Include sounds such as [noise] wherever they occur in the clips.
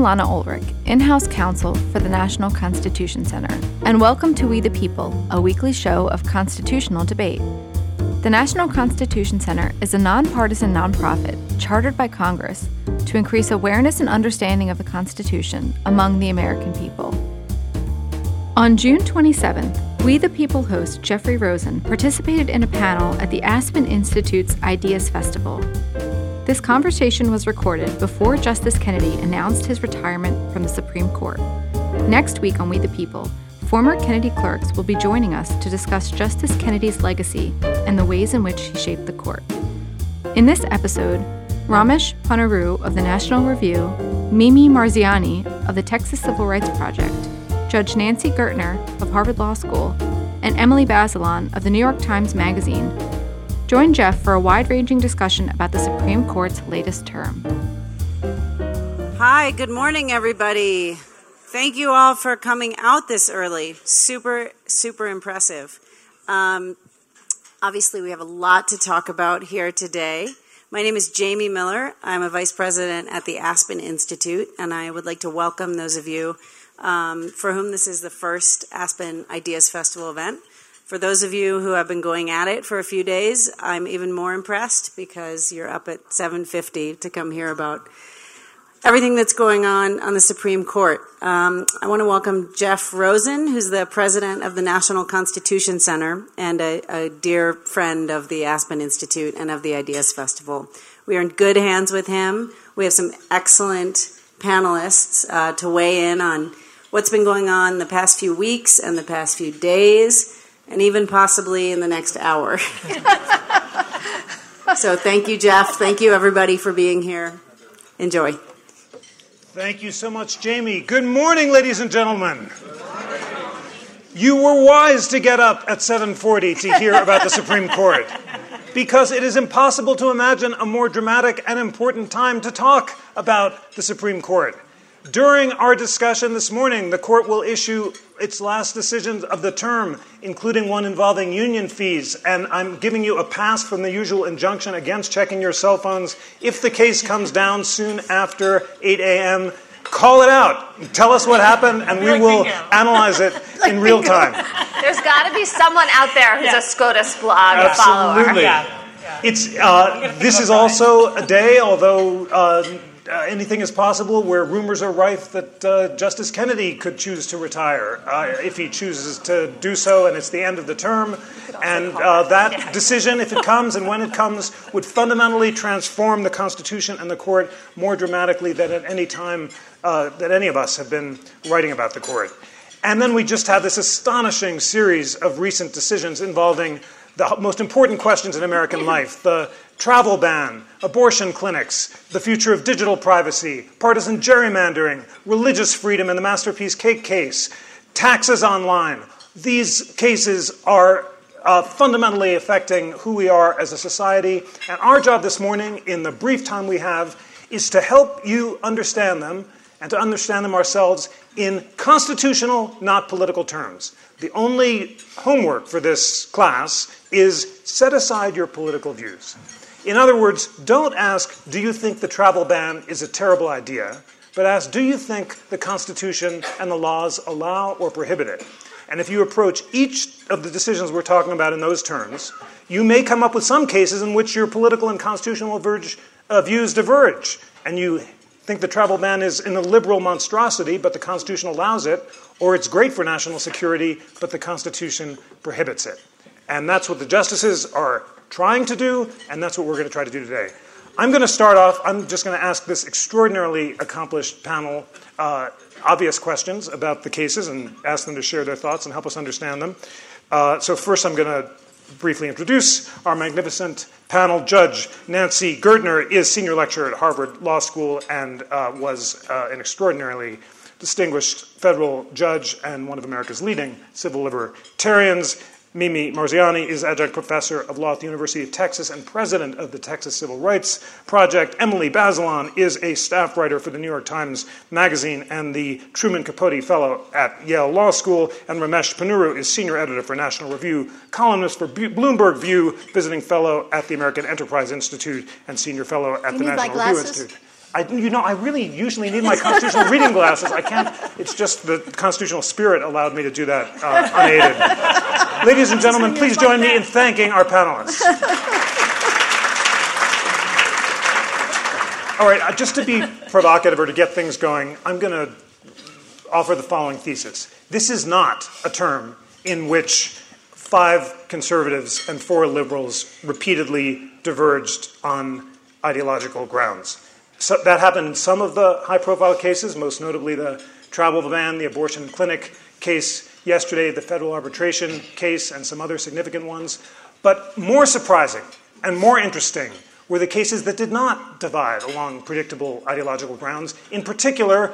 I'm Lana Ulrich, in house counsel for the National Constitution Center, and welcome to We the People, a weekly show of constitutional debate. The National Constitution Center is a nonpartisan nonprofit chartered by Congress to increase awareness and understanding of the Constitution among the American people. On June 27th, We the People host Jeffrey Rosen participated in a panel at the Aspen Institute's Ideas Festival. This conversation was recorded before Justice Kennedy announced his retirement from the Supreme Court. Next week on We the People, former Kennedy clerks will be joining us to discuss Justice Kennedy's legacy and the ways in which he shaped the court. In this episode, Ramesh Ponnuru of the National Review, Mimi Marziani of the Texas Civil Rights Project, Judge Nancy Gertner of Harvard Law School, and Emily Bazelon of the New York Times Magazine join Jeff for a wide ranging discussion about the Supreme Court's latest term. Hi, good morning, everybody. Thank you all for coming out this early. Super, super impressive. Um, obviously, we have a lot to talk about here today. My name is Jamie Miller. I'm a vice president at the Aspen Institute, and I would like to welcome those of you um, for whom this is the first Aspen Ideas Festival event. For those of you who have been going at it for a few days, I'm even more impressed because you're up at 7:50 to come hear about everything that's going on on the Supreme Court. Um, I want to welcome Jeff Rosen, who's the president of the National Constitution Center and a, a dear friend of the Aspen Institute and of the Ideas Festival. We are in good hands with him. We have some excellent panelists uh, to weigh in on what's been going on the past few weeks and the past few days, and even possibly in the next hour. so, thank you, Jeff. Thank you, everybody, for being here. Enjoy. Thank you so much, Jamie. Good morning, ladies and gentlemen. You were wise to get up at 7:40 to hear about the Supreme Court because it is impossible to imagine a more dramatic and important time to talk about the Supreme Court. During our discussion this morning, the court will issue its last decisions of the term, including one involving union fees. And I'm giving you a pass from the usual injunction against checking your cell phones. If the case comes down soon after 8 a.m., call it out. Tell us what happened, and we will analyze it [laughs] in real time. There's got to be someone out there who's a SCOTUS blog Absolutely. follower. Yeah. It's uh, this is also a day, although uh, uh, anything is possible, where rumors are rife that uh, Justice Kennedy could choose to retire uh, if he chooses to do so, and it's the end of the term. And uh, that [laughs] decision, if it comes and when it comes, would fundamentally transform the Constitution and the court more dramatically than at any time uh, that any of us have been writing about the court. And then we just have this astonishing series of recent decisions involving the most important questions in American [laughs] life the travel ban, abortion clinics, the future of digital privacy, partisan gerrymandering, religious freedom in the Masterpiece Cake case, taxes online. These cases are uh, fundamentally affecting who we are as a society. And our job this morning, in the brief time we have, is to help you understand them and to understand them ourselves in constitutional, not political terms. The only homework for this class is set aside your political views. In other words, don't ask, do you think the travel ban is a terrible idea? But ask, do you think the Constitution and the laws allow or prohibit it? And if you approach each of the decisions we're talking about in those terms, you may come up with some cases in which your political and constitutional verge, uh, views diverge. And you think the travel ban is in a liberal monstrosity, but the Constitution allows it, or it's great for national security, but the Constitution prohibits it. And that's what the justices are trying to do, and that's what we're going to try to do today. I'm going to start off, I'm just going to ask this extraordinarily accomplished panel uh, obvious questions about the cases and ask them to share their thoughts and help us understand them. Uh, so, first, I'm going to briefly introduce our magnificent panel. Judge Nancy Gertner is senior lecturer at Harvard Law School and uh, was uh, an extraordinarily distinguished federal judge and one of America's leading civil libertarians. Mimi Marziani is adjunct professor of law at the University of Texas and president of the Texas Civil Rights Project. Emily Bazelon is a staff writer for the New York Times Magazine and the Truman Capote Fellow at Yale Law School. And Ramesh Ponnuru is senior editor for National Review, columnist for Bloomberg View, visiting fellow at the American Enterprise Institute, and senior fellow at you the National Review? Institute. I, you know, I really usually need my constitutional reading glasses. I can't. It's just the constitutional spirit allowed me to do that uh, unaided. Ladies and gentlemen, please join me in thanking our panelists. All right, uh, just to be provocative or to get things going, I'm going to offer the following thesis. This is not a term in which five conservatives and four liberals repeatedly diverged on ideological grounds. So that happened in some of the high profile cases, most notably the travel ban, the abortion clinic case yesterday, the federal arbitration case, and some other significant ones. But more surprising and more interesting were the cases that did not divide along predictable ideological grounds. In particular,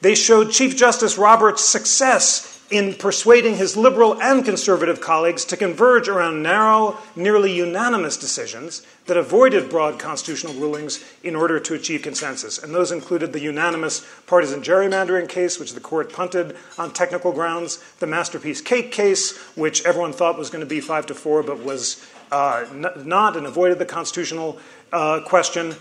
they showed Chief Justice Roberts' success in persuading his liberal and conservative colleagues to converge around narrow, nearly unanimous decisions that avoided broad constitutional rulings in order to achieve consensus. And those included the unanimous partisan gerrymandering case, which the court punted on technical grounds, the masterpiece cake case, which everyone thought was going to be five to four, but was uh, n- not and avoided the constitutional uh, question.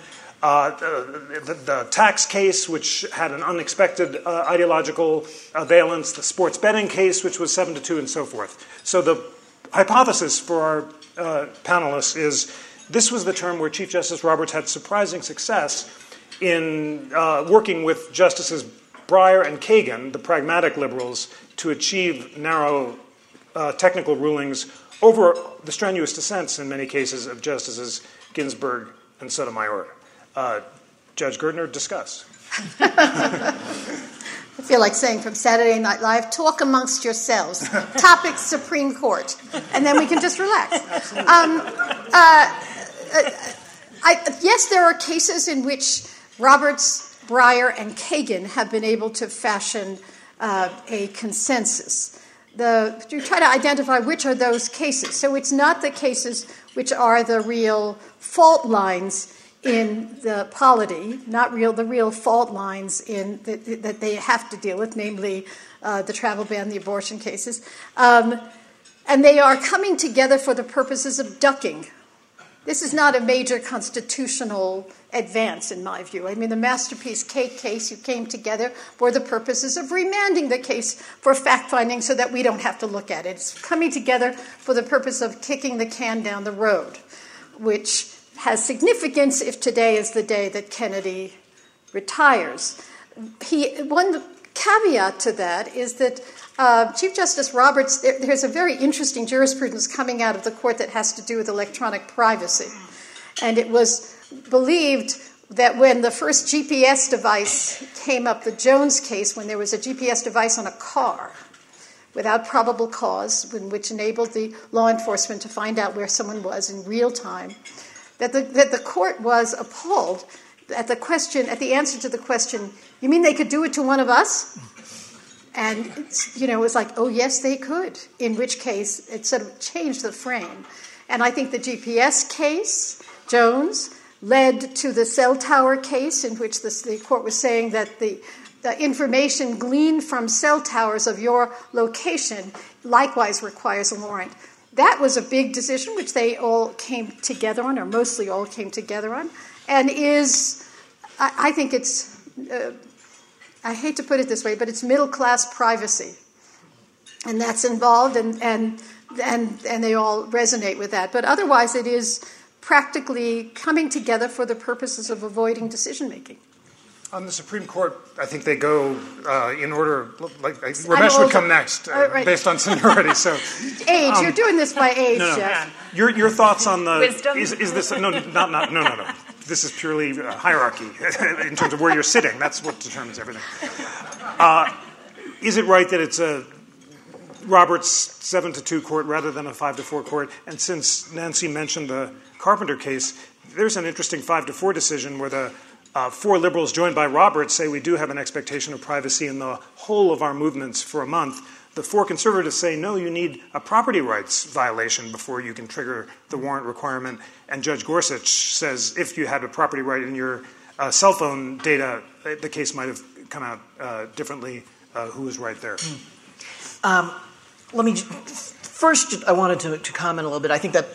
Uh, the, the, tax case, which had an unexpected uh, ideological valence, the sports betting case, which was 7 to 2, and so forth. So, the hypothesis for our uh, panelists is this was the term where Chief Justice Roberts had surprising success in uh, working with Justices Breyer and Kagan, the pragmatic liberals, to achieve narrow uh, technical rulings over the strenuous dissents in many cases of Justices Ginsburg and Sotomayor. Uh, Judge Gertner, discuss. [laughs] I feel like saying from Saturday Night Live, talk amongst yourselves. Topic Supreme Court. And then we can just relax. [laughs] Um, uh, uh, I, yes, there are cases in which Roberts, Breyer, and Kagan have been able to fashion uh, a consensus. The, you try to identify which are those cases. So it's not the cases which are the real fault lines in the polity, not real the real fault lines in the, that they have to deal with, namely uh, the travel ban, the abortion cases, um, and they are coming together for the purposes of ducking. This is not a major constitutional advance, in my view. I mean, the masterpiece cake case, you came together for the purposes of remanding the case for fact finding so that we don't have to look at it. It's coming together for the purpose of kicking the can down the road, which has significance if today is the day that Kennedy retires. He, one caveat to that is that uh, Chief Justice Roberts, there, there's a very interesting jurisprudence coming out of the court that has to do with electronic privacy. And it was believed that when the first GPS device came up, the Jones case, when there was a GPS device on a car without probable cause, which enabled the law enforcement to find out where someone was in real time, that the, that the court was appalled at the question, at the answer to the question, you mean they could do it to one of us? And, you know, it was like, oh, yes, they could, in which case it sort of changed the frame. And I think the GPS case, Jones, led to the cell tower case, in which the, the court was saying that the, the information gleaned from cell towers of your location likewise requires a warrant that was a big decision, which they all came together on, or mostly all came together on, and is, I, I think it's, uh, I hate to put it this way, but it's middle class privacy. And that's involved, and, and, and, and they all resonate with that. But otherwise, it is practically coming together for the purposes of avoiding decision making. On the Supreme Court, I think they go uh, in order. Like, like Ramesh would come next, uh, right. based on seniority. So, [laughs] age. Um, you're doing this by age, no, no. Jeff. Your your thoughts on the wisdom? Is, is this no not not no no no? This is purely hierarchy [laughs] in terms of where you're sitting. That's what determines everything. Uh, is it right that it's a Roberts seven to two court rather than a five to four court? And since Nancy mentioned the Carpenter case, there's an interesting five to four decision where the uh, four liberals, joined by Roberts, say we do have an expectation of privacy in the whole of our movements for a month. The four conservatives say no, you need a property rights violation before you can trigger the warrant requirement. And Judge Gorsuch says if you had a property right in your uh, cell phone data, the case might have come out uh, differently. Uh, who was right there? Mm. Um, let me first. I wanted to, to comment a little bit. I think that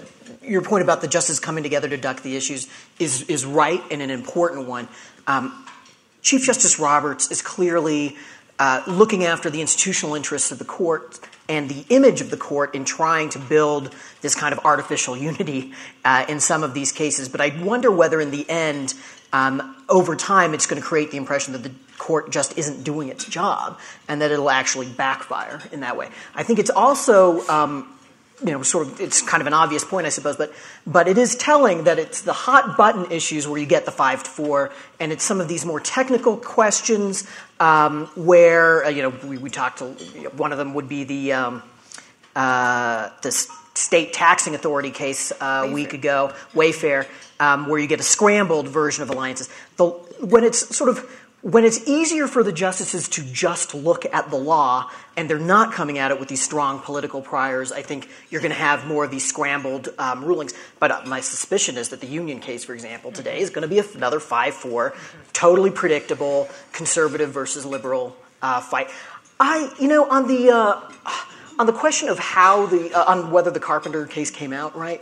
your point about the justices coming together to duck the issues is is right and an important one. Um, Chief Justice Roberts is clearly uh, looking after the institutional interests of the court and the image of the court in trying to build this kind of artificial [laughs] unity uh, in some of these cases. But I wonder whether, in the end, um, over time, it's going to create the impression that the court just isn't doing its job and that it'll actually backfire in that way. I think it's also. Um, you know, sort of, it's kind of an obvious point, I suppose, but but it is telling that it's the hot button issues where you get the five to four, and it's some of these more technical questions um, where uh, you know we, we talked to one of them would be the um, uh, the state taxing authority case uh, a week ago, Wayfair, um, where you get a scrambled version of alliances. The, when it's sort of when it's easier for the justices to just look at the law and they're not coming at it with these strong political priors, I think you're going to have more of these scrambled um, rulings. But uh, my suspicion is that the union case, for example, today is going to be another 5 4, totally predictable conservative versus liberal uh, fight. I, you know, on the, uh, on the question of how the, uh, on whether the Carpenter case came out right,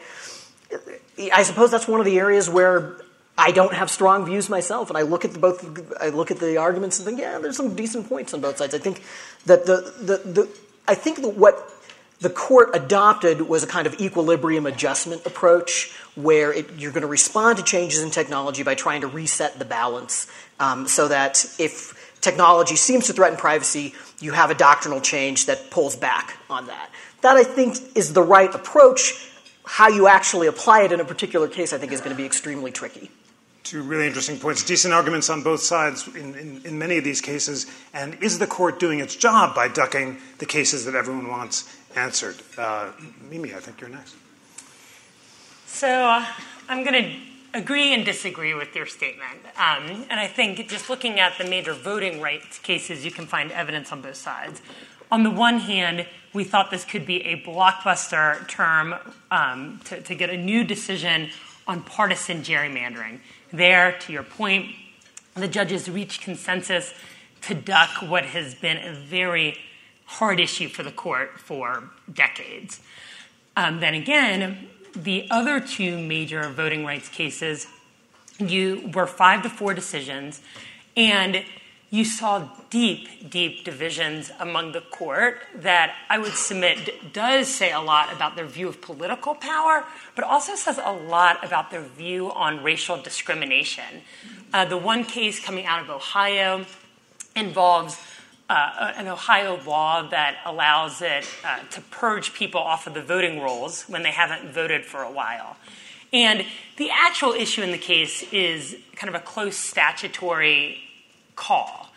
I suppose that's one of the areas where I don't have strong views myself, and I look at the both. I look at the arguments and think, yeah, there's some decent points on both sides. I think that the the, the I think that what the court adopted was a kind of equilibrium adjustment approach where it, you're going to respond to changes in technology by trying to reset the balance um, so that if technology seems to threaten privacy, you have a doctrinal change that pulls back on that. That, I think, is the right approach. How you actually apply it in a particular case, I think, is going to be extremely tricky two really interesting points. Decent arguments on both sides in, in, in, many of these cases. And is the court doing its job by ducking the cases that everyone wants answered? Uh, Mimi, I think you're next. So uh, I'm going to agree and disagree with your statement. Um, and I think just looking at the major voting rights cases, you can find evidence on both sides. On the one hand, we thought this could be a blockbuster term um, to, to get a new decision on partisan gerrymandering. There, to your point, the judges reached consensus to duck what has been a very hard issue for the court for decades. Um, then again, the other two major voting rights cases, you were five to four decisions, and you saw deep, deep divisions among the court that I would submit does say a lot about their view of political power, but also says a lot about their view on racial discrimination. Uh, the one case coming out of Ohio involves uh, an Ohio law that allows it uh, to purge people off of the voting rolls when they haven't voted for a while. And the actual issue in the case is kind of a close statutory call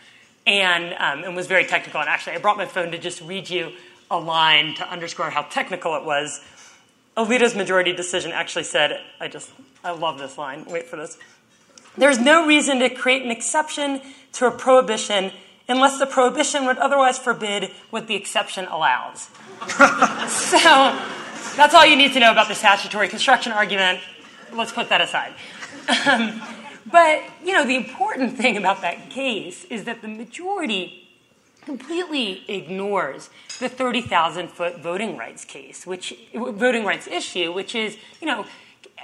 and, um, and was very technical. And actually, I brought my phone to just read you a line to underscore how technical it was. Alito's majority decision actually said, I just, I love this line. Wait for this. There's no reason to create an exception to a prohibition unless the prohibition would otherwise forbid what the exception allows. [laughs] so that's all you need to know about the statutory construction argument. Let's put that aside. [laughs] Um, but, you know, the important thing about that case is that the majority completely ignores the 30,000 foot voting rights case, which voting rights issue, which is, you know,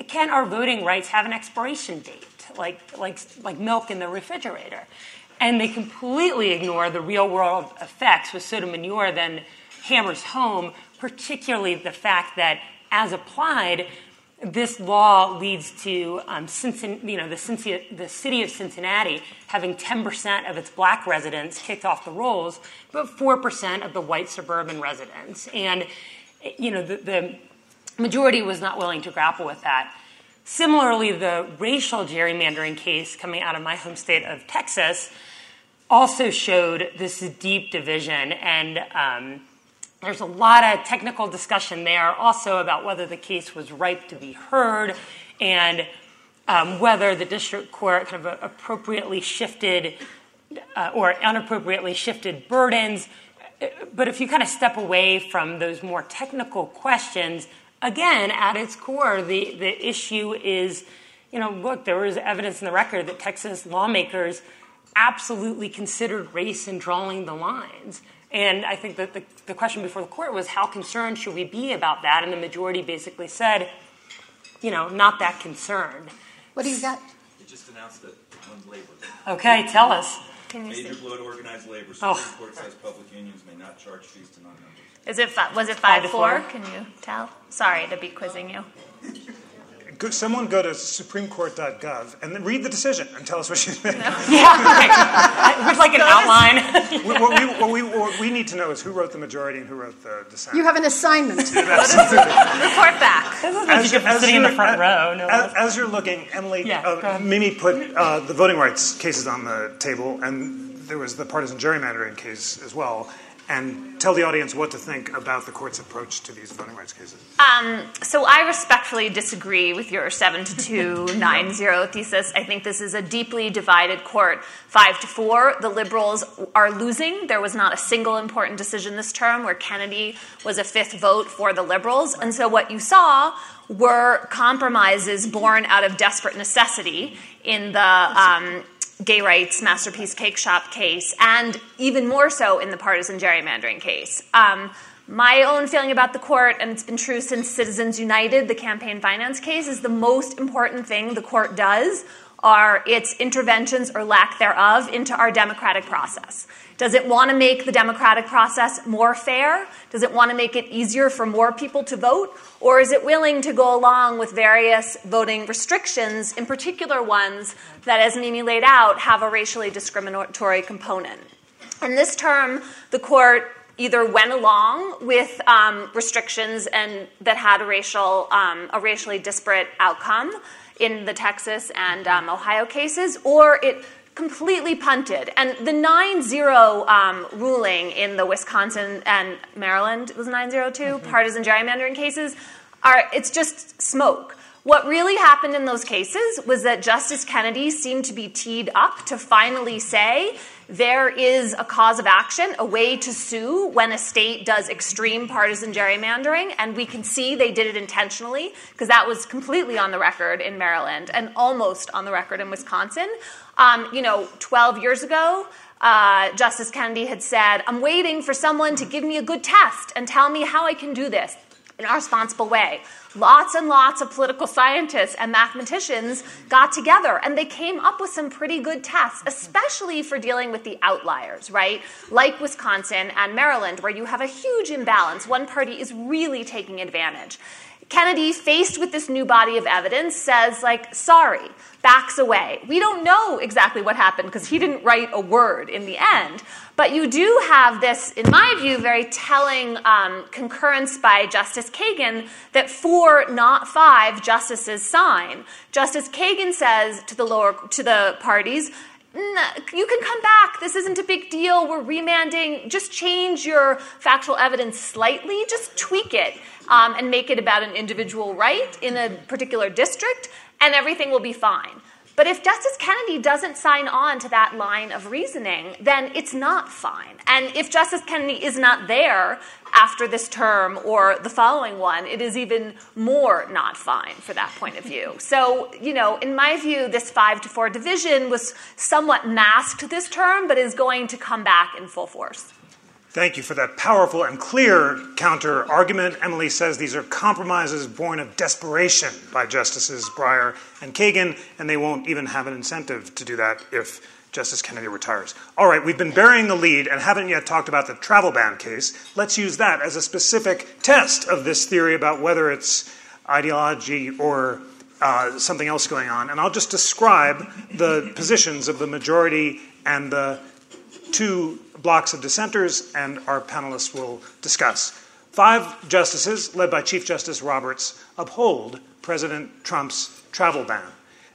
can our voting rights have an expiration date, like, like, like milk in the refrigerator? And they completely ignore the real world effects, which Sotomayor then hammers home, particularly the fact that, as applied, this law leads to um, you know, the, the, city of Cincinnati having 10% of its black residents kicked off the rolls, but 4% of the white suburban residents. And you know, the, the majority was not willing to grapple with that. Similarly, the racial gerrymandering case coming out of my home state of Texas also showed this deep division and um, there's a lot of technical discussion there also about whether the case was ripe to be heard and um, whether the district court kind of appropriately shifted uh, or inappropriately shifted burdens. But if you kind of step away from those more technical questions, again, at its core, the, the issue is you know, look, there was evidence in the record that Texas lawmakers absolutely considered race in drawing the lines. And I think that the, the question before the court was how concerned should we be about that? And the majority basically said, you know, not that concerned. What do you got? You just announced it on labor. Okay, tell us. Can you Major see? blow to organized labor. Oh. Supreme Court says public unions may not charge fees to non-members. Is it fi- was it Five five to four? four? Can you tell? Sorry to be quizzing you. [laughs] Go- Someone go to supremecourt.gov and then read the decision and tell us what you think. [laughs] Yeah, right. With like an outline. what, what we, what, we, what we need to know is who wrote the majority and who wrote the dissent. You have an assignment. [laughs] Report back. As, you get sitting in the you're- front row. No as, as you're looking, Emily, Yeah, uh. Mimi put uh, the voting rights cases on the table, and there was the partisan gerrymandering case as well. And tell the audience what to think about the court's approach to these voting rights cases. Um, so I respectfully disagree with your seven to two nine zero [laughs] thesis. I think this is a deeply divided court. Five to four, the liberals are losing. There was not a single important decision this term where Kennedy was a fifth vote for the liberals, and so what you saw were compromises born out of desperate necessity in the. Um, gay rights masterpiece cake shop case, and even more so in the partisan gerrymandering case. Um, my own feeling about the court, and it's been true since Citizens United, the campaign finance case, is the most important thing the court does are its interventions or lack thereof into our democratic process. Does it want to make the democratic process more fair? Does it want to make it easier for more people to vote? Or is it willing to go along with various voting restrictions, in particular ones that, as Mimi laid out, have a racially discriminatory component? In this term, the court either went along with um, restrictions and that had a racial, um, a racially disparate outcome in the Texas and um, Ohio cases, or it completely punted. And the 9 0 um, ruling in the Wisconsin and Maryland, was 9 0 too, partisan gerrymandering cases, are, it's just smoke. What really happened in those cases was that Justice Kennedy seemed to be teed up to finally say there is a cause of action, a way to sue when a state does extreme partisan gerrymandering, and we can see they did it intentionally because that was completely on the record in Maryland and almost on the record in Wisconsin. Um, you know, 12 years ago, uh, Justice Kennedy had said, I'm waiting for someone to give me a good test and tell me how I can do this in a responsible way. Lots and lots of political scientists and mathematicians got together and they came up with some pretty good tests, especially for dealing with the outliers, right? Like Wisconsin and Maryland, where you have a huge imbalance. One party is really taking advantage. Kennedy, faced with this new body of evidence, says, like, sorry, backs away. We don't know exactly what happened because he didn't write a word in the end. But you do have this, in my view, very telling um, concurrence by Justice Kagan that four, not five, justices sign. Justice Kagan says to the lower to the parties, you can come back. This isn't a big deal. We're remanding. Just change your factual evidence slightly. Just tweak it um, and make it about an individual right in a particular district, and everything will be fine. But if Justice Kennedy doesn't sign on to that line of reasoning, then it's not fine. And if Justice Kennedy is not there after this term or the following one, it is even more not fine for that point of view. So, you know, in my view, this five to four division was somewhat masked this term, but is going to come back in full force. Thank you for that powerful and clear counter argument. Emily says these are compromises born of desperation by Justices Breyer and Kagan, and they won't even have an incentive to do that if Justice Kennedy retires. All right, we've been burying the lead and haven't yet talked about the travel ban case. Let's use that as a specific test of this theory about whether it's ideology or uh, something else going on. And I'll just describe the positions of the majority and the two blocks of dissenters, and our panelists will discuss. Five justices, led by Chief Justice Roberts, uphold President Trump's travel ban.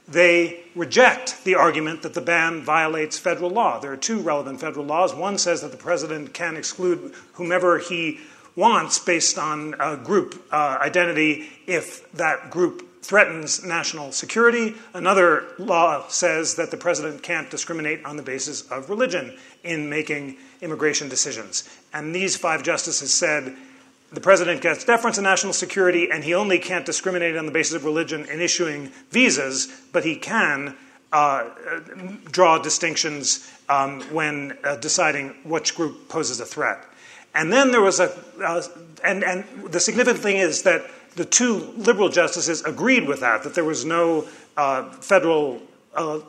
They reject the argument that the ban violates federal law. There are two relevant federal laws. One says that the president can exclude whomever he wants based on group uh, identity if that group threatens national security. Another law says that the president can't discriminate on the basis of religion in making immigration decisions. And these five justices said the president gets deference in national security, and he only can't discriminate on the basis of religion in issuing visas, but he can uh, draw distinctions um, when uh, deciding which group poses a threat. And then there was a, uh, and, and the significant thing is that the two liberal justices agreed with that, that there was no uh, federal uh,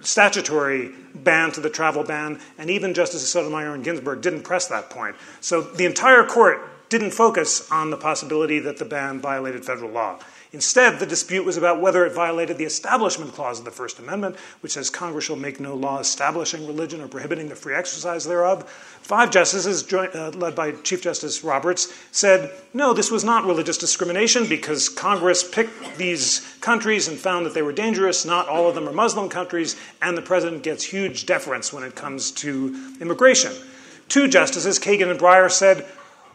statutory ban to the travel ban, and even Justices Sotomayor and Ginsburg didn't press that point. So the entire court didn't focus on the possibility that the ban violated federal law. Instead, the dispute was about whether it violated the Establishment Clause of the First Amendment, which says Congress shall make no law establishing religion or prohibiting the free exercise thereof. Five justices, joint, uh, led by Chief Justice Roberts, said no, this was not religious discrimination because Congress picked these countries and found that they were dangerous. Not all of them are Muslim countries, and the president gets huge deference when it comes to immigration. Two justices, Kagan and Breyer, said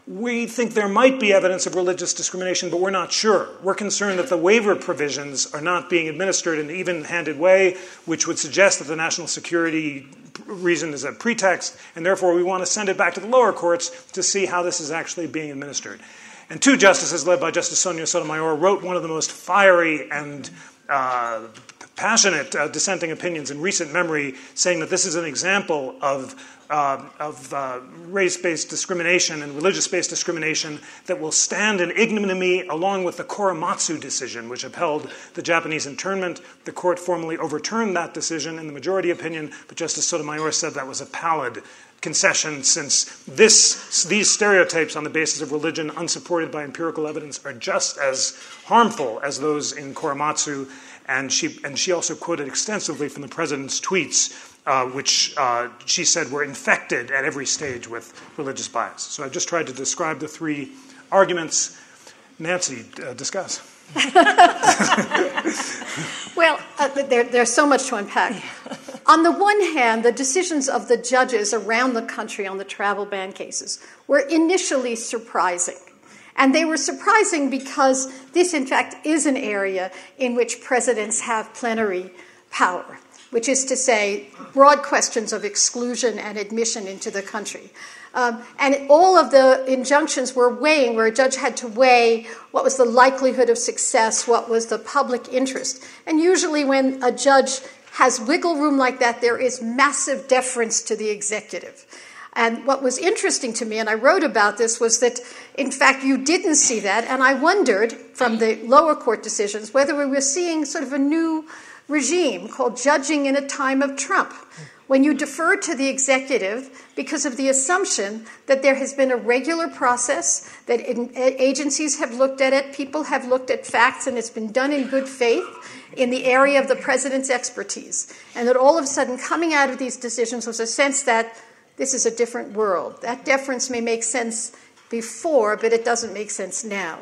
we think there might be evidence of religious discrimination, but we're not sure. We're concerned that the waiver provisions are not being administered in an even handed way, which would suggest that the national security reason is a pretext, and therefore we want to send it back to the lower courts to see how this is actually being administered. And two justices, led by Justice Sonia Sotomayor, wrote one of the most fiery and uh, passionate uh, dissenting opinions in recent memory, saying that this is an example of, uh, of uh, race based discrimination and religious based discrimination that will stand in ignominy along with the Korematsu decision, which upheld the Japanese internment. The court formally overturned that decision in the majority opinion, but Justice Sotomayor said that was a pallid concession since this, these stereotypes on the basis of religion unsupported by empirical evidence are just as harmful as those in Korematsu and she, and she also quoted extensively from the president's tweets, uh, which uh, she said were infected at every stage with religious bias. So I've just tried to describe the three arguments. Nancy, uh, discuss. [laughs] well, uh, there, there's so much to unpack. On the one hand, the decisions of the judges around the country on the travel ban cases were initially surprising. And they were surprising because this, in fact, is an area in which presidents have plenary power, which is to say, broad questions of exclusion and admission into the country. Um, and all of the injunctions were weighing, where a judge had to weigh what was the likelihood of success, what was the public interest. And usually, when a judge has wiggle room like that, there is massive deference to the executive. And what was interesting to me, and I wrote about this, was that in fact you didn't see that. And I wondered from the lower court decisions whether we were seeing sort of a new regime called judging in a time of Trump. When you defer to the executive because of the assumption that there has been a regular process, that agencies have looked at it, people have looked at facts, and it's been done in good faith in the area of the president's expertise. And that all of a sudden, coming out of these decisions was a sense that this is a different world. That deference may make sense before, but it doesn't make sense now.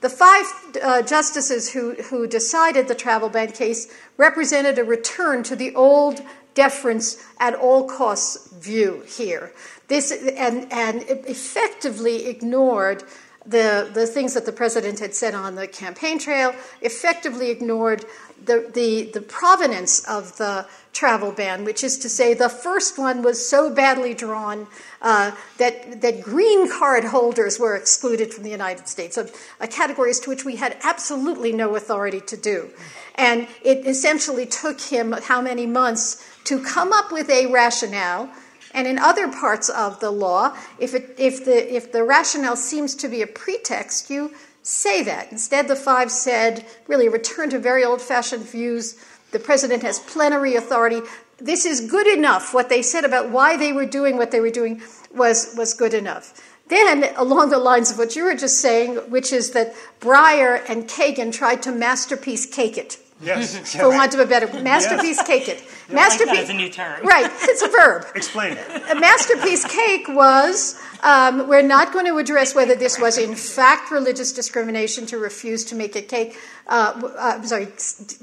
The five uh, justices who, who decided the travel ban case represented a return to the old deference at all costs view here. This, and, and effectively ignored the, the things that the president had said on the campaign trail, effectively ignored the, the, the provenance of the travel ban, which is to say, the first one was so badly drawn uh, that, that green card holders were excluded from the United States, a, a category to which we had absolutely no authority to do. And it essentially took him how many months to come up with a rationale. And in other parts of the law, if, it, if, the, if the rationale seems to be a pretext, you say that. Instead, the five said, really, return to very old fashioned views the president has plenary authority. This is good enough. What they said about why they were doing what they were doing was, was good enough. Then, along the lines of what you were just saying, which is that Breyer and Kagan tried to masterpiece cake it. Yes. [laughs] For want of a better masterpiece cake it. Masterpiece like is a new term. Right. It's a verb. [laughs] Explain it. A masterpiece cake was um, we're not going to address whether this was in fact religious discrimination to refuse to make a cake. Uh, uh, sorry,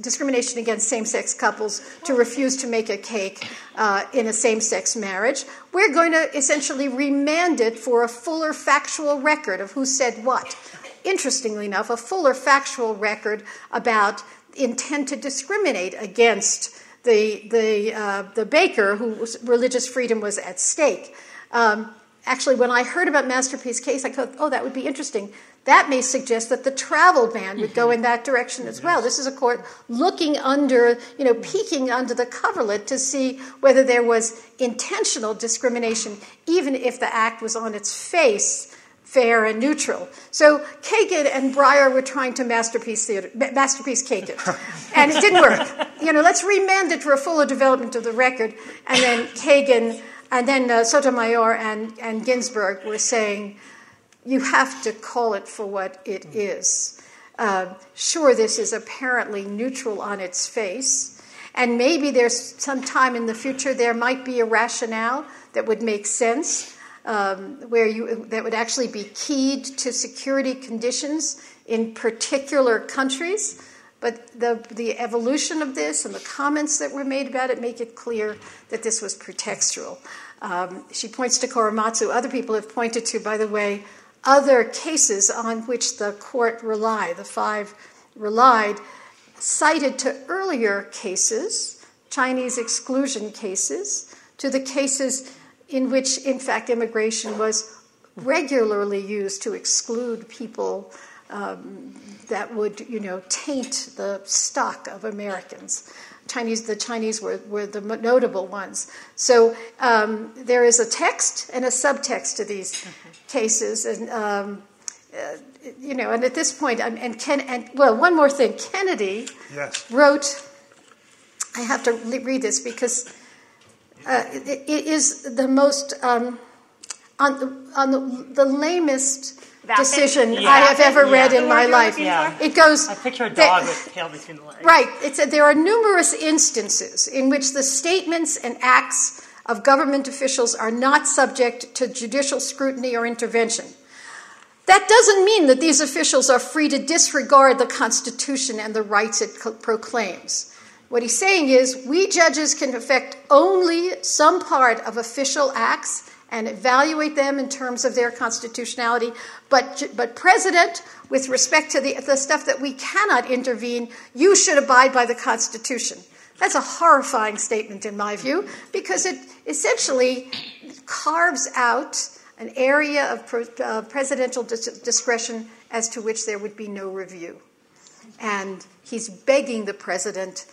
discrimination against same-sex couples to refuse to make a cake uh, in a same-sex marriage. We're going to essentially remand it for a fuller factual record of who said what. Interestingly enough, a fuller factual record about intent to discriminate against the, the, uh, the baker whose religious freedom was at stake. Um, actually, when I heard about Masterpiece Case, I thought, oh, that would be interesting. That may suggest that the travel ban would go in that direction as well. This is a court looking under, you know, peeking under the coverlet to see whether there was intentional discrimination, even if the act was on its face fair and neutral. So Kagan and Breyer were trying to masterpiece theater, masterpiece Kagan, [laughs] and it didn't work. You know, let's remand it for a fuller development of the record. And then Kagan, and then uh, Sotomayor and, and Ginsburg were saying, you have to call it for what it is. Uh, sure, this is apparently neutral on its face, and maybe there's some time in the future there might be a rationale that would make sense um, where you that would actually be keyed to security conditions in particular countries. But the, the evolution of this and the comments that were made about it make it clear that this was pretextual. Um, she points to Korematsu. Other people have pointed to, by the way, other cases on which the court relied, the five relied, cited to earlier cases, Chinese exclusion cases, to the cases in which, in fact, immigration was regularly used to exclude people um, that would, you know, taint the stock of Americans. Chinese, the Chinese were, were the notable ones. So um, there is a text and a subtext to these mm-hmm. cases, and um, uh, you know, and at this point, and Ken, and well, one more thing, Kennedy yes. wrote. I have to read this because uh, it, it is the most um, on the, on the, the lamest decision yeah. I have ever read in my life. Yeah. It goes. I picture a dog with tail between the legs. Right. It's a, there are numerous instances in which the statements and acts of government officials are not subject to judicial scrutiny or intervention. That doesn't mean that these officials are free to disregard the Constitution and the rights it proclaims. What he's saying is we judges can affect only some part of official acts and evaluate them in terms of their constitutionality. But, but President, with respect to the, the stuff that we cannot intervene, you should abide by the Constitution. That's a horrifying statement, in my view, because it essentially carves out an area of pro, uh, presidential dis- discretion as to which there would be no review. And he's begging the president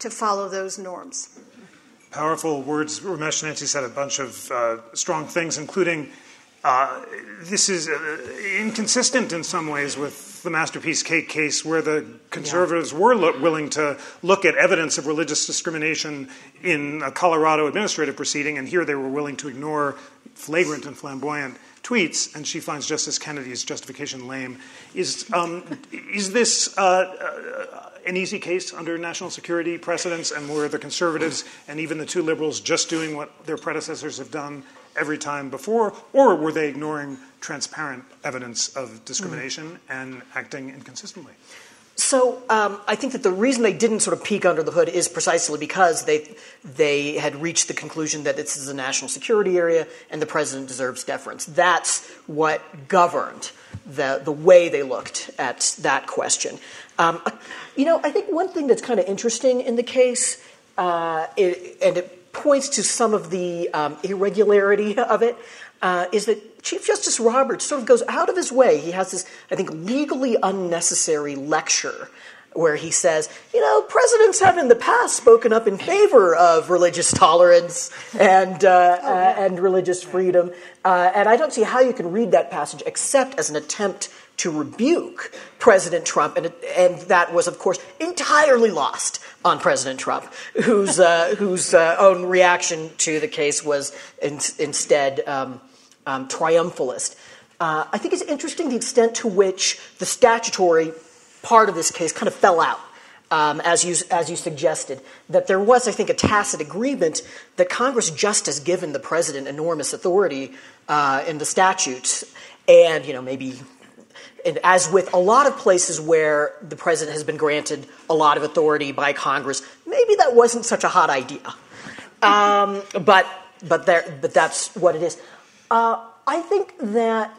to follow those norms. Powerful words. Ramesh Nancy said a bunch of uh, strong things, including uh, this is uh, inconsistent in some ways with the Masterpiece Cake case, where the conservatives yeah. were lo- willing to look at evidence of religious discrimination in a Colorado administrative proceeding, and here they were willing to ignore flagrant and flamboyant tweets, and she finds Justice Kennedy's justification lame. Is, um, is this uh, uh, an easy case under national security precedents, and were the conservatives and even the two liberals just doing what their predecessors have done every time before, or were they ignoring transparent evidence of discrimination mm-hmm. and acting inconsistently? So um, I think that the reason they didn't sort of peek under the hood is precisely because they they had reached the conclusion that this is a national security area and the president deserves deference. That's what governed the the way they looked at that question. Um, you know, I think one thing that's kind of interesting in the case, uh, it, and it points to some of the um, irregularity of it, uh, is that Chief Justice Roberts sort of goes out of his way. He has this, I think, legally unnecessary lecture where he says, you know, presidents have in the past spoken up in favor of religious tolerance and, uh, oh, yeah. uh, and religious freedom. Uh, and I don't see how you can read that passage except as an attempt to rebuke President Trump. And, and that was, of course, entirely lost on President Trump, whose, uh, whose uh, own reaction to the case was in, instead. Um, um, triumphalist. Uh, I think it's interesting the extent to which the statutory part of this case kind of fell out. Um, as you as you suggested, that there was, I think, a tacit agreement that Congress just has given the president enormous authority uh, in the statutes, and you know maybe, and as with a lot of places where the president has been granted a lot of authority by Congress, maybe that wasn't such a hot idea, um, but but there but that's what it is. Uh, I think that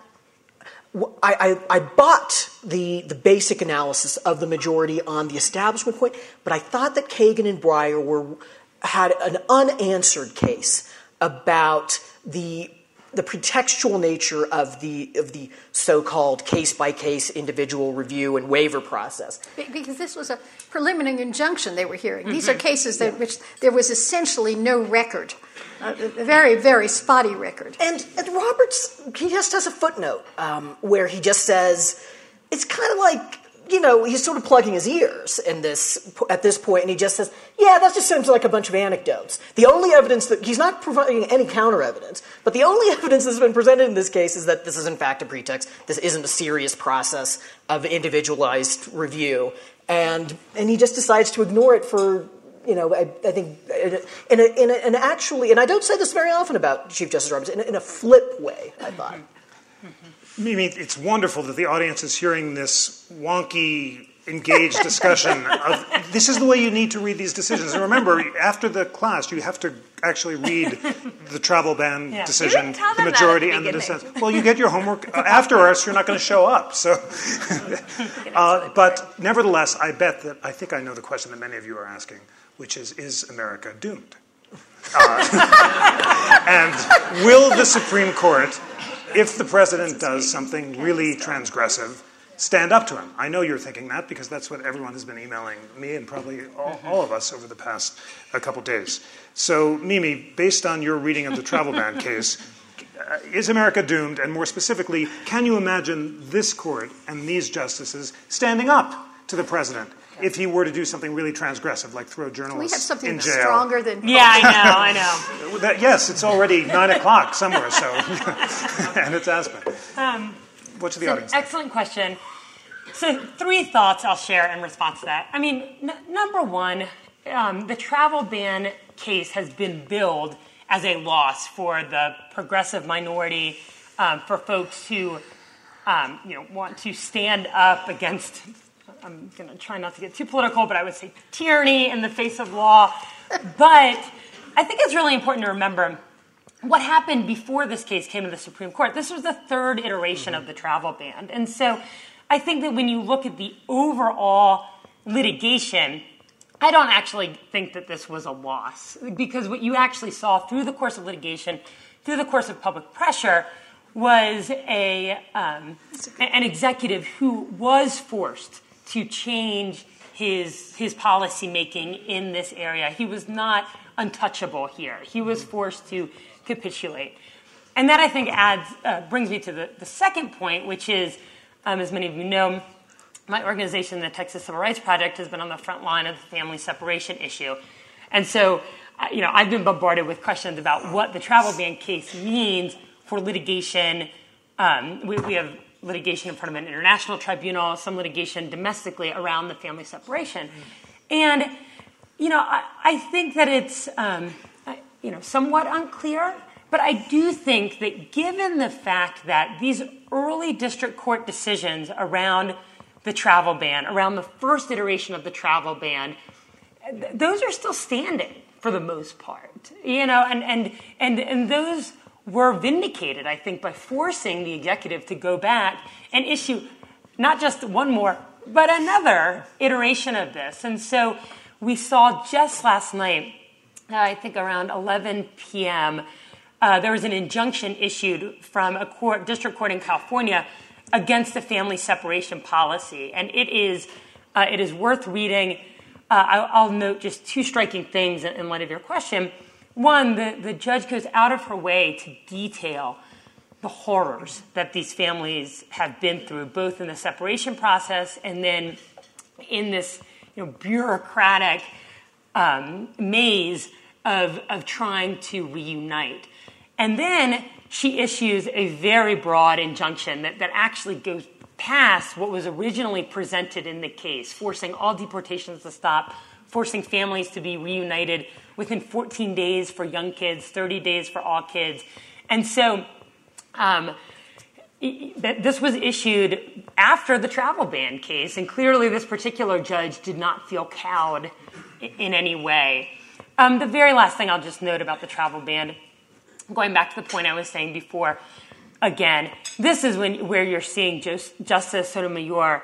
I, I, I, bought the, the basic analysis of the majority on the establishment point, but I thought that Kagan and Breyer were, had an unanswered case about the the pretextual nature of the of the so-called case-by-case individual review and waiver process. Because this was a preliminary injunction they were hearing. These are cases that which there was essentially no record, a very very spotty record. And, and Roberts, he just has a footnote um, where he just says, it's kind of like, you know, he's sort of plugging his ears in this at this point, and he just says, yeah, that just seems like a bunch of anecdotes. The only evidence that he's not providing any counter evidence, but the only [laughs] evidence that's been presented in this case is that this is in fact a pretext. This isn't a serious process of individualized review, and and he just decides to ignore it for you know, I, I think in a, in, a, in a actually, and I don't say this very often about Chief Justice Roberts, in a, in a flip way, I thought. Mimi, it's wonderful that the audience is hearing this wonky, engaged [laughs] discussion of this is the way you need to read these decisions. And remember, after the class, you have to actually read the travel ban Yeah. decision, You didn't tell the them that at majority, the and the dissent. Well, you get your homework uh, [laughs] after us. You're not going to show up. So, [laughs] uh, but nevertheless, I bet that I think I know the question that many of you are asking, which is: Is America doomed? Uh, [laughs] and will the Supreme Court, if the president does something really transgressive, stand up to him? I know you're thinking that because that's what everyone has been emailing me and probably all, all of us over the past a couple days. So, Mimi, based on your reading of the travel ban [laughs] case, uh, is America doomed? And more specifically, can you imagine this court and these justices standing up to the president if he were to do something really transgressive, like throw journalists We journalists have something in jail? stronger than Yeah, I know, I know. [laughs] That, yes, it's already nine o'clock somewhere, so [laughs] and it's Aspen. What's the It's an audience? excellent question. So, three thoughts I'll share in response to that. I mean, n- number one, um, the travel ban case has been billed as a loss for the progressive minority, um, for folks who, um, you know, want to stand up against. I'm going to try not to get too political, but I would say tyranny in the face of law. But I think it's really important to remember what happened before this case came to the Supreme Court. This was the third iteration of the travel ban. And so I think that when you look at the overall litigation, I don't actually think that this was a loss because what you actually saw through the course of litigation, through the course of public pressure, was a um, an executive who was forced to change his his policy making in this area. He was not untouchable here. He was forced to capitulate, and that I think adds uh, brings me to the, the second point, which is, um, as many of you know, my organization, the Texas Civil Rights Project, has been on the front line of the family separation issue. And so, uh, you know, I've been bombarded with questions about what the travel ban case means for litigation. Um, we, we have litigation in front of an international tribunal, some litigation domestically around the family separation. And, you know, I, I think that it's, um, you know, somewhat unclear. But I do think that given the fact that these early district court decisions around the travel ban, around the first iteration of the travel ban, th- those are still standing for the most part. You know, and and and and those were vindicated, I think, by forcing the executive to go back and issue not just one more, but another iteration of this. And so we saw just last night, uh, I think around 11 p.m., uh, there was an injunction issued from a court, district court in California against the family separation policy, and it is uh, it is worth reading. Uh, I'll, I'll note just two striking things in, in light of your question. One, the, the judge goes out of her way to detail the horrors that these families have been through, both in the separation process and then in this you know, bureaucratic um, maze of, of trying to reunite. And then she issues a very broad injunction that, that actually goes past what was originally presented in the case, forcing all deportations to stop, forcing families to be reunited within 14 days for young kids, 30 days for all kids. And so um, this was issued after the travel ban case, and clearly this particular judge did not feel cowed in any way. Um, the very last thing I'll just note about the travel ban, going back to the point I was saying before, again, this is when where you're seeing Jos- Justice Sotomayor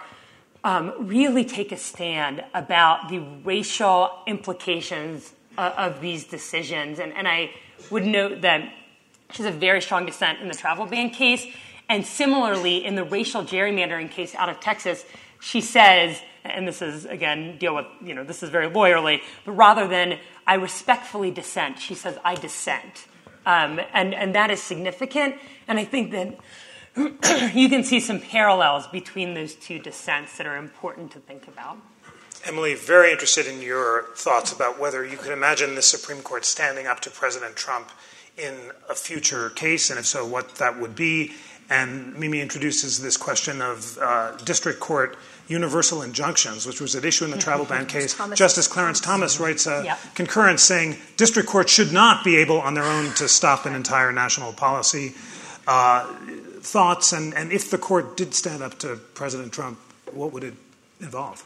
um, really take a stand about the racial implications uh, of these decisions, and, and I would note that She has a very strong dissent in the travel ban case. And similarly, in the racial gerrymandering case out of Texas, she says, and this is again deal with you know this is very lawyerly, but rather than I respectfully dissent, she says I dissent, um, and and that is significant. And I think that [clears throat] you can see some parallels between those two dissents that are important to think about. Emily, very interested in your thoughts about whether you could imagine the Supreme Court standing up to President Trump in a future case, and if so, what that would be. And Mimi introduces this question of uh, district court universal injunctions, which was at issue in the travel ban [laughs] case. Thomas. Justice Clarence Thomas writes a Yep. concurrence saying district courts should not be able on their own to stop an entire national policy. Uh, thoughts, and, and if the court did stand up to President Trump, what would it involve?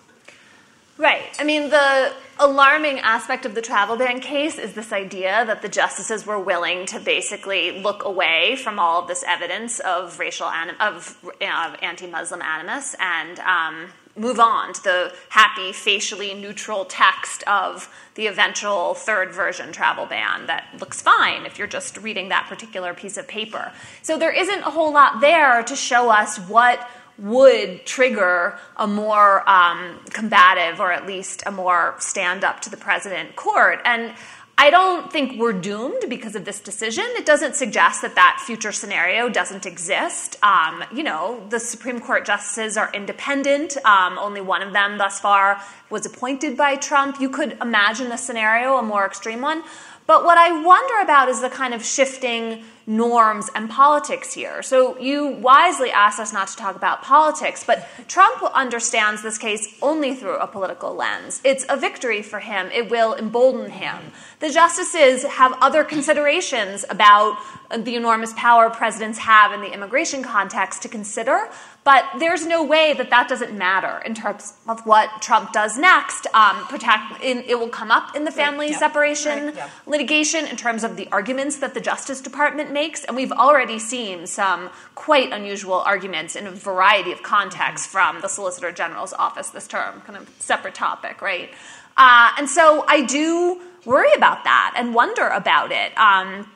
Right. I mean, the alarming aspect of the travel ban case is this idea that the justices were willing to basically look away from all of this evidence of racial anim- of uh, anti-Muslim animus and um, move on to the happy, facially neutral text of the eventual third version travel ban that looks fine if you're just reading that particular piece of paper. So there isn't a whole lot there to show us what would trigger a more um, combative or at least a more stand up to the president court. And I don't think we're doomed because of this decision. It doesn't suggest that that future scenario doesn't exist. Um, you know, the Supreme Court justices are independent. Um, only one of them thus far was appointed by Trump. You could imagine a scenario, a more extreme one. But what I wonder about is the kind of shifting norms and politics here. So you wisely asked us not to talk about politics, but Trump understands this case only through a political lens. It's a victory for him, it will embolden him. The justices have other considerations about the enormous power presidents have in the immigration context to consider. But there's no way that that doesn't matter in terms of what Trump does next. Um, protect, in, it will come up in the family yeah. separation Right, yeah. litigation in terms of the arguments that the Justice Department makes, and we've already seen some quite unusual arguments in a variety of contexts from the Solicitor General's office this term, kind of separate topic, right? Uh, and so I do worry about that and wonder about it. Um,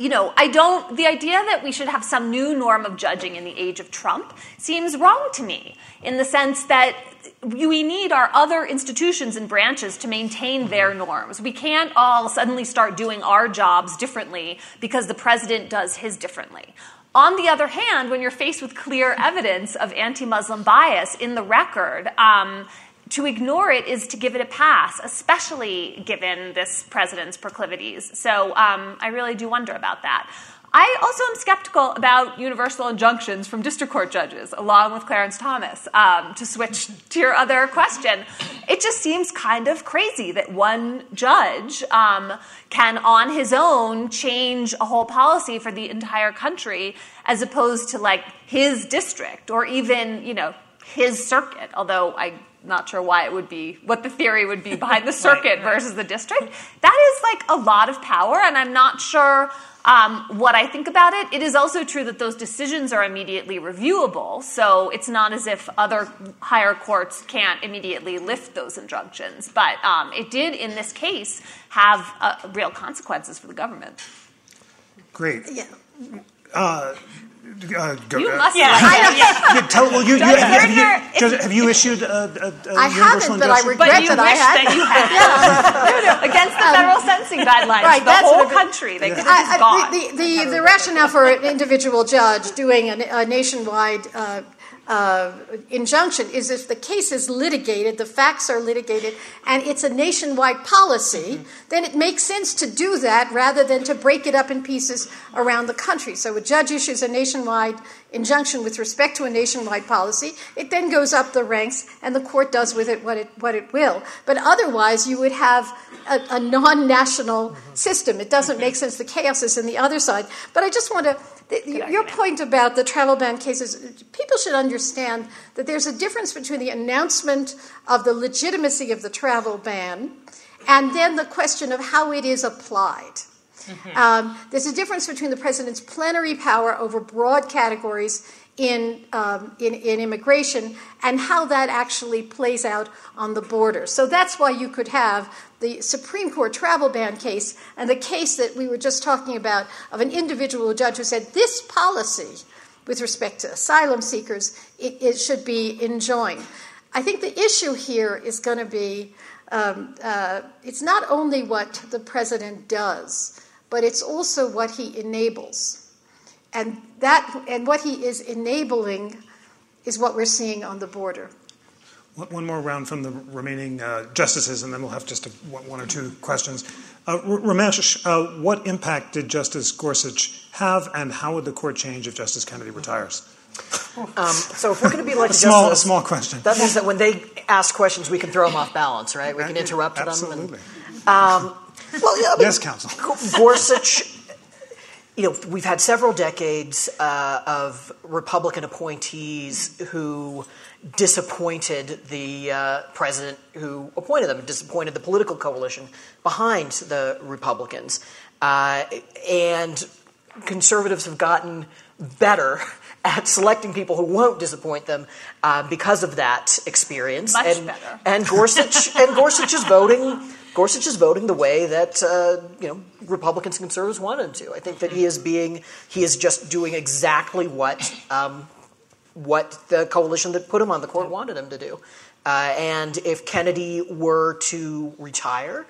you know, I don't, the idea that we should have some new norm of judging in the age of Trump seems wrong to me in the sense that we need our other institutions and branches to maintain their norms. We can't all suddenly start doing our jobs differently because the president does his differently. On the other hand, when you're faced with clear evidence of anti Muslim bias in the record, um, to ignore it is to give it a pass, especially given this president's proclivities. So um, I really do wonder about that. I also am skeptical about universal injunctions from district court judges, along with Clarence Thomas. Um, to switch to your other question, it just seems kind of crazy that one judge um, can, on his own, change a whole policy for the entire country, as opposed to like his district or even, you know, his circuit. Although I not sure why it would be what the theory would be behind the [laughs] circuit versus the district. That is like a lot of power, and I'm not sure um, what I think about it. It is also true that those decisions are immediately reviewable, so it's not as if other higher courts can't immediately lift those injunctions. But um, it did, in this case, have uh, real consequences for the government. Great. Yeah. Uh, uh, go, You uh, must yeah. like it. yeah, tell, well, you, you, Judge have, you, Gertner, have, you, have you issued a, a, a I universal haven't, but I regret But you that I wish had. that you had. [laughs] Against the federal sentencing guidelines, right, the whole what country, they could have just I, gone. I, the, the, the, the rationale for an individual judge doing a, a nationwide uh, uh, injunction is if the case is litigated, the facts are litigated, and it's a nationwide policy, then it makes sense to do that rather than to break it up in pieces around the country. So a judge issues a nationwide injunction with respect to a nationwide policy. It then goes up the ranks, and the court does with it what it what it will. But otherwise, you would have a, a non-national system. It doesn't make sense. The chaos is in the other side. But I just want to. th- Your point about the travel ban cases, people should understand that there's a difference between the announcement of the legitimacy of the travel ban and then the question of how it is applied. Um, there's a difference between the president's plenary power over broad categories in, um, in, in, immigration and how that actually plays out on the border. So that's why you could have the Supreme Court travel ban case and the case that we were just talking about of an individual judge who said this policy with respect to asylum seekers, it, it should be enjoined. I think the issue here is going to be um, uh, it's not only what the president does, but it's also what he enables. And that and what he is enabling is what we're seeing on the border. One more round from the remaining uh, justices, and then we'll have just a, one or two questions. Uh, Ramesh, uh, what impact did Justice Gorsuch have, and how would the court change if Justice Kennedy retires? Um, so if we're going to be like [laughs] a small, justice, a small question, that means that when they ask questions, we can throw them off balance, right? We can interrupt Absolutely. them. Absolutely. Um, well, yeah, I mean, yes, counsel. Gorsuch. You know, we've had several decades uh, of Republican appointees who disappointed the uh, president who appointed them, disappointed the political coalition behind the Republicans. Uh, and conservatives have gotten better [laughs] at selecting people who won't disappoint them uh, because of that experience. Much and, better. And Gorsuch and Gorsuch is voting. Gorsuch is voting the way that uh, you know Republicans and conservatives want him to. I think that he is being he is just doing exactly what um, what the coalition that put him on the court wanted him to do. Uh, and if Kennedy were to retire,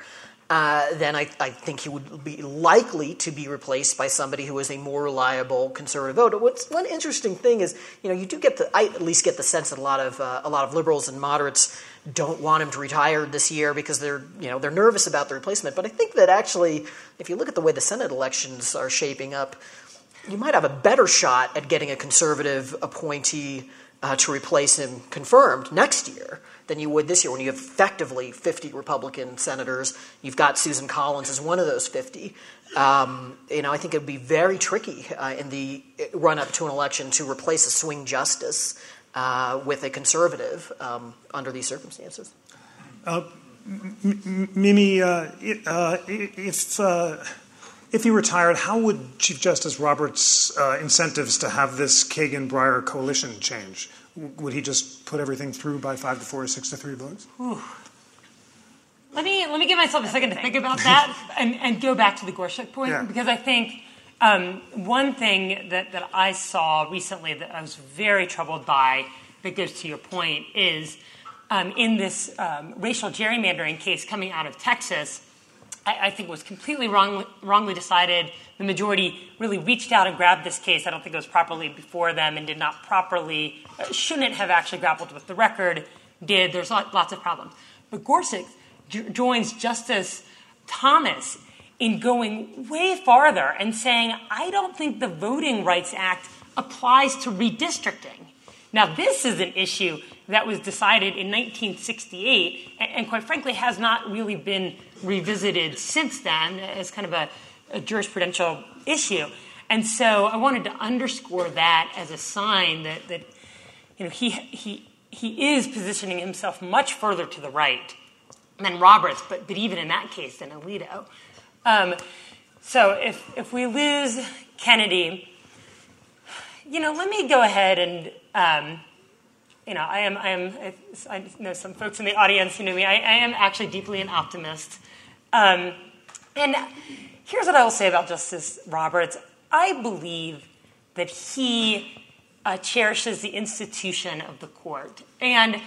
uh, then I, I, think he would be likely to be replaced by somebody who is a more reliable conservative voter. What's one interesting thing is, you know, you do get the I at least get the sense that a lot of uh, a lot of liberals and moderates don't want him to retire this year because they're you know they're nervous about the replacement. But I think that actually, if you look at the way the Senate elections are shaping up, you might have a better shot at getting a conservative appointee uh, to replace him confirmed next year than you would this year when you have effectively 50 Republican senators. You've got Susan Collins as one of those 50. Um, you know, I think it would be very tricky uh, in the run up to an election to replace a swing justice uh, with a conservative um, under these circumstances. Uh, Mimi, uh, uh, if uh, if he retired, how would Chief Justice Roberts' incentives to have this Kagan Breyer coalition change? would he just put everything through by five to four or six to three votes? Let me let me give myself a second to think about that and, and go back to the Gorsuch point yeah. because I think um, one thing that, that I saw recently that I was very troubled by that goes to your point is um, in this um, racial gerrymandering case coming out of Texas I, I think was completely wrong, wrongly decided. The majority really reached out and grabbed this case. I don't think it was properly before them and did not properly, uh, shouldn't have actually grappled with the record, did. There's lots of problems. But Gorsuch joins Justice Thomas in going way farther and saying, I don't think the Voting Rights Act applies to redistricting. Now, this is an issue that was decided in 1968 and, quite frankly, has not really been revisited since then as kind of a, a jurisprudential issue. And so I wanted to underscore that as a sign that, that you know, he, he, he is positioning himself much further to the right than Roberts, but, but even in that case, than Alito. Um, so if, if we lose Kennedy, you know, let me go ahead and um, you know, I am, I am, I know some folks in the audience who know me, I, I am actually deeply an optimist. Um, and here's what I will say about Justice Roberts I believe that he uh, cherishes the institution of the court. And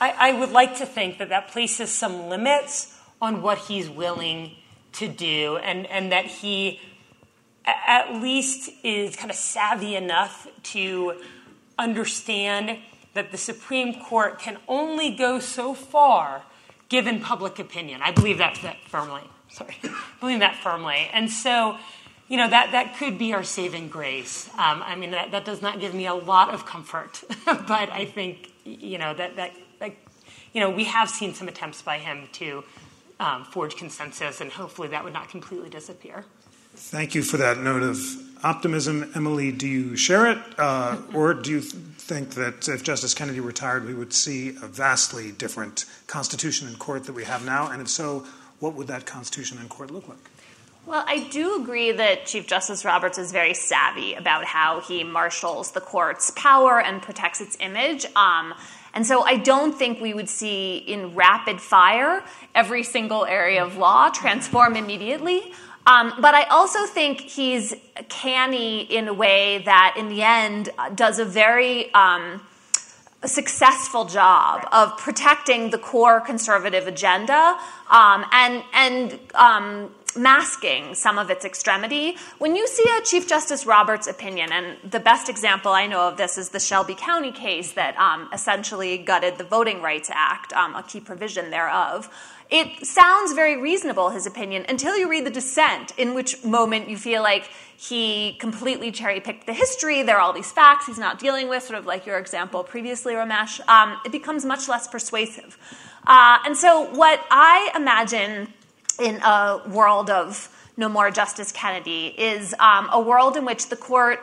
I, I would like to think that that places some limits on what he's willing to do, and, and that he at least is kind of savvy enough to understand that the Supreme Court can only go so far given public opinion. I believe that, that firmly. Sorry, [laughs] I believe that firmly. And so, you know, that, that could be our saving grace. Um, I mean, that, that does not give me a lot of comfort, [laughs] but I think, you know, that, that, that, you know, we have seen some attempts by him to um, forge consensus, and hopefully that would not completely disappear. Thank you for that note of optimism. Emily, do you share it? Uh, [laughs] or do you think that if Justice Kennedy retired, we would see a vastly different constitution and court that we have now? And if so, what would that constitution and court look like? Well, I do agree that Chief Justice Roberts is very savvy about how he marshals the court's power and protects its image. Um, and so I don't think we would see in rapid fire every single area of law transform immediately. Um, but I also think he's canny in a way that, in the end, does a very um, successful job of protecting the core conservative agenda um, and and um, masking some of its extremity. When you see a Chief Justice Roberts opinion, and the best example I know of this is the Shelby County case that um, essentially gutted the Voting Rights Act, um, a key provision thereof. It sounds very reasonable, his opinion, until you read the dissent, in which moment you feel like he completely cherry picked the history. There are all these facts he's not dealing with, sort of like your example previously, Ramesh. Um, it becomes much less persuasive. Uh, and so, what I imagine in a world of no more Justice Kennedy is um, a world in which the court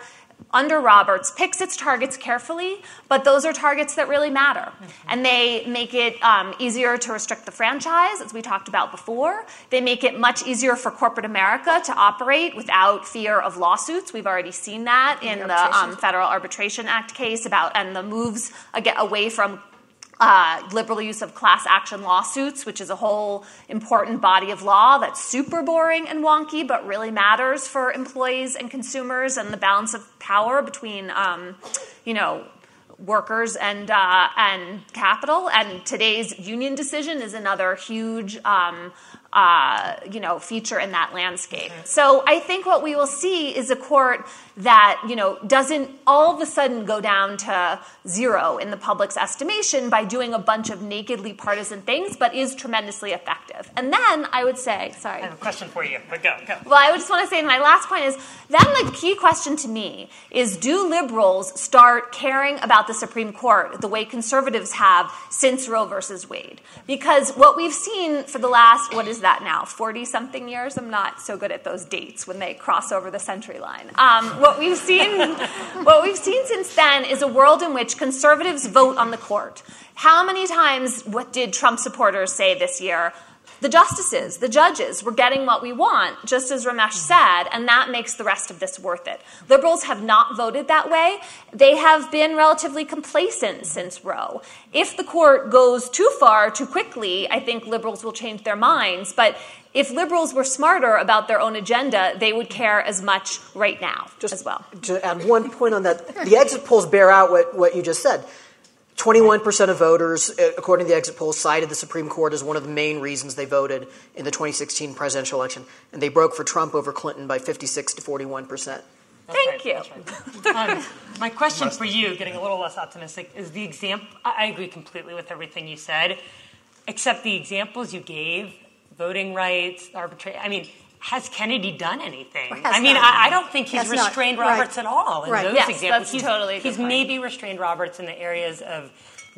under Roberts picks its targets carefully, but those are targets that really matter. Mm-hmm. And they make it um, easier to restrict the franchise, as we talked about before. They make it much easier for corporate America to operate without fear of lawsuits. We've already seen that in the um, Federal Arbitration Act case about and the moves away from uh, liberal use of class action lawsuits, which is a whole important body of law that's super boring and wonky, but really matters for employees and consumers and the balance of power between, um, you know, workers and uh, and capital. And today's union decision is another huge. Um, uh, you know, feature in that landscape. So I think what we will see is a court that you know doesn't all of a sudden go down to zero in the public's estimation by doing a bunch of nakedly partisan things, but is tremendously effective. And then I would say, sorry, I have a question for you, but go, go. Well, I would just want to say my last point is then the key question to me is: Do liberals start caring about the Supreme Court the way conservatives have since Roe versus Wade? Because what we've seen for the last what is that now 40 something years i'm not so good at those dates when they cross over the century line um, what we've seen [laughs] what we've seen since then is a world in which conservatives vote on the court. How many times what did trump supporters say this year the justices, the judges, we're getting what we want, just as Ramesh said, and that makes the rest of this worth it. Liberals have not voted that way. They have been relatively complacent since Roe. If the court goes too far too quickly, I think liberals will change their minds. But if liberals were smarter about their own agenda, they would care as much right now just as well. To add one point on that, the exit polls bear out what, what you just said. 21% of voters, uh, according to the exit polls, cited the Supreme Court as one of the main reasons they voted in the 2016 presidential election. And they broke for Trump over Clinton by 56 to 41%. Thank right, you. Right. [laughs] Um, my question for you, getting a little less optimistic, is the example. I agree completely with everything you said, except the examples you gave voting rights, arbitrary. I mean, has Kennedy done anything? I mean, I, I, don't think he's restrained not. Roberts right. at all in right. those yes, examples. he's totally he's maybe restrained Roberts in the areas of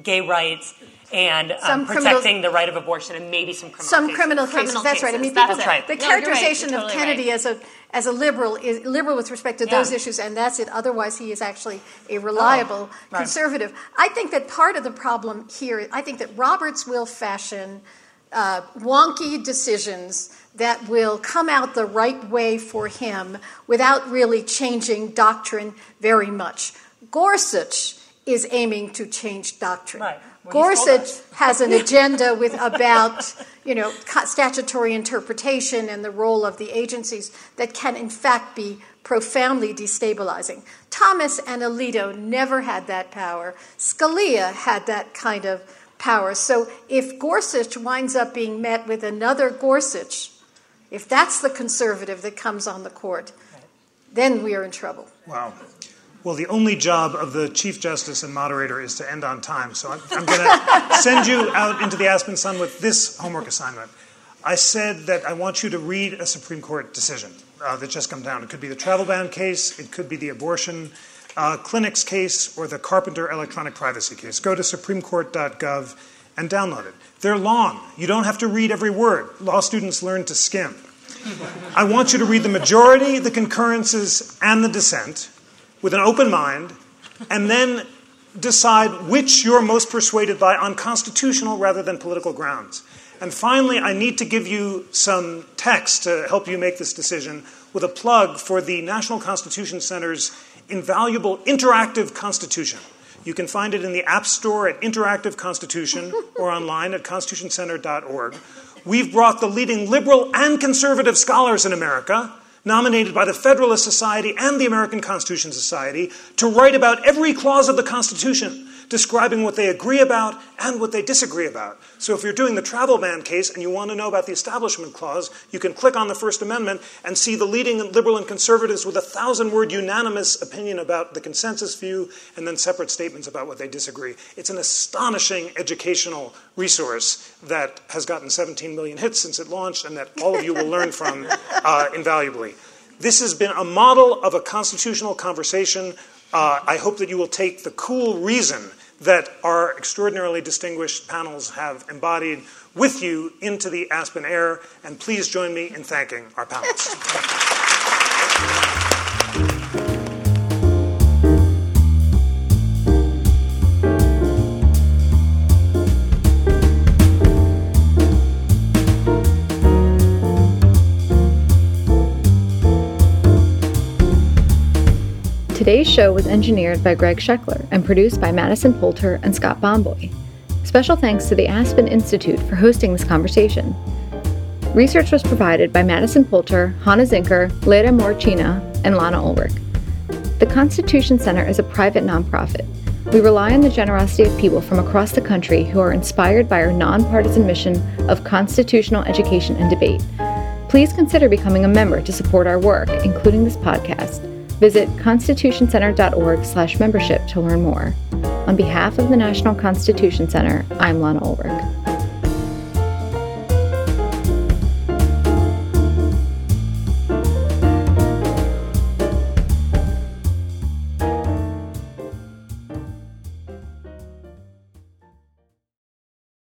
gay rights and um, protecting the right of abortion and maybe some criminal some cases. criminal cases. Criminal that's cases. right. I mean, that's people, right. the no, characterization right. of totally Kennedy right. as a as a liberal is liberal with respect to Yeah. those issues, and that's it. Otherwise, he is actually a reliable Oh, right. conservative. I think that part of the problem here, I think that Roberts will fashion uh, wonky decisions that will come out the right way for him without really changing doctrine very much. Gorsuch is aiming to change doctrine. Right. Well, Gorsuch has an [laughs] agenda with about you know statutory interpretation and the role of the agencies that can in fact be profoundly destabilizing. Thomas and Alito never had that power. Scalia had that kind of power. So if Gorsuch winds up being met with another Gorsuch, if that's the conservative that comes on the court, then we are in trouble. Wow. Well, the only job of the Chief Justice and moderator is to end on time. So I'm, I'm going [laughs] to send you out into the Aspen Sun with this homework assignment. I said that I want you to read a Supreme Court decision uh, that just come down. It could be the travel ban case, it could be the abortion uh, clinics case, or the Carpenter electronic privacy case. Go to supremecourt.gov and download it. They're long. You don't have to read every word. Law students learn to skim. I want you to read the majority, the concurrences, and the dissent with an open mind, and then decide which you're most persuaded by on constitutional rather than political grounds. And finally, I need to give you some text to help you make this decision with a plug for the National Constitution Center's invaluable interactive constitution. You can find it in the App Store at Interactive Constitution [laughs] or online at constitutioncenter.org. We've brought the leading liberal and conservative scholars in America, nominated by the Federalist Society and the American Constitution Society, to write about every clause of the Constitution describing what they agree about and what they disagree about. So if you're doing the travel ban case and you want to know about the Establishment Clause, you can click on the First Amendment and see the leading liberal and conservatives with a thousand word unanimous opinion about the consensus view and then separate statements about what they disagree. It's an astonishing educational resource that has gotten 17 million hits since it launched and that all of you will learn from uh, invaluably. This has been a model of a constitutional conversation uh, I hope that you will take the cool reason that our extraordinarily distinguished panels have embodied with you into the Aspen air, and please join me in thanking our panelists. Today's show was engineered by Greg Scheckler and produced by Madison Poulter and Scott Bomboy. Special thanks to the Aspen Institute for hosting this conversation. Research was provided by Madison Poulter, Hannah Zinker, Leda Morchina, and Lana Ulrich. The Constitution Center is a private nonprofit. We rely on the generosity of people from across the country who are inspired by our nonpartisan mission of constitutional education and debate. Please consider becoming a member to support our work, including this podcast. Visit constitutioncenter.org slash membership to learn more. On behalf of the National Constitution Center, I'm Lana Ulrich.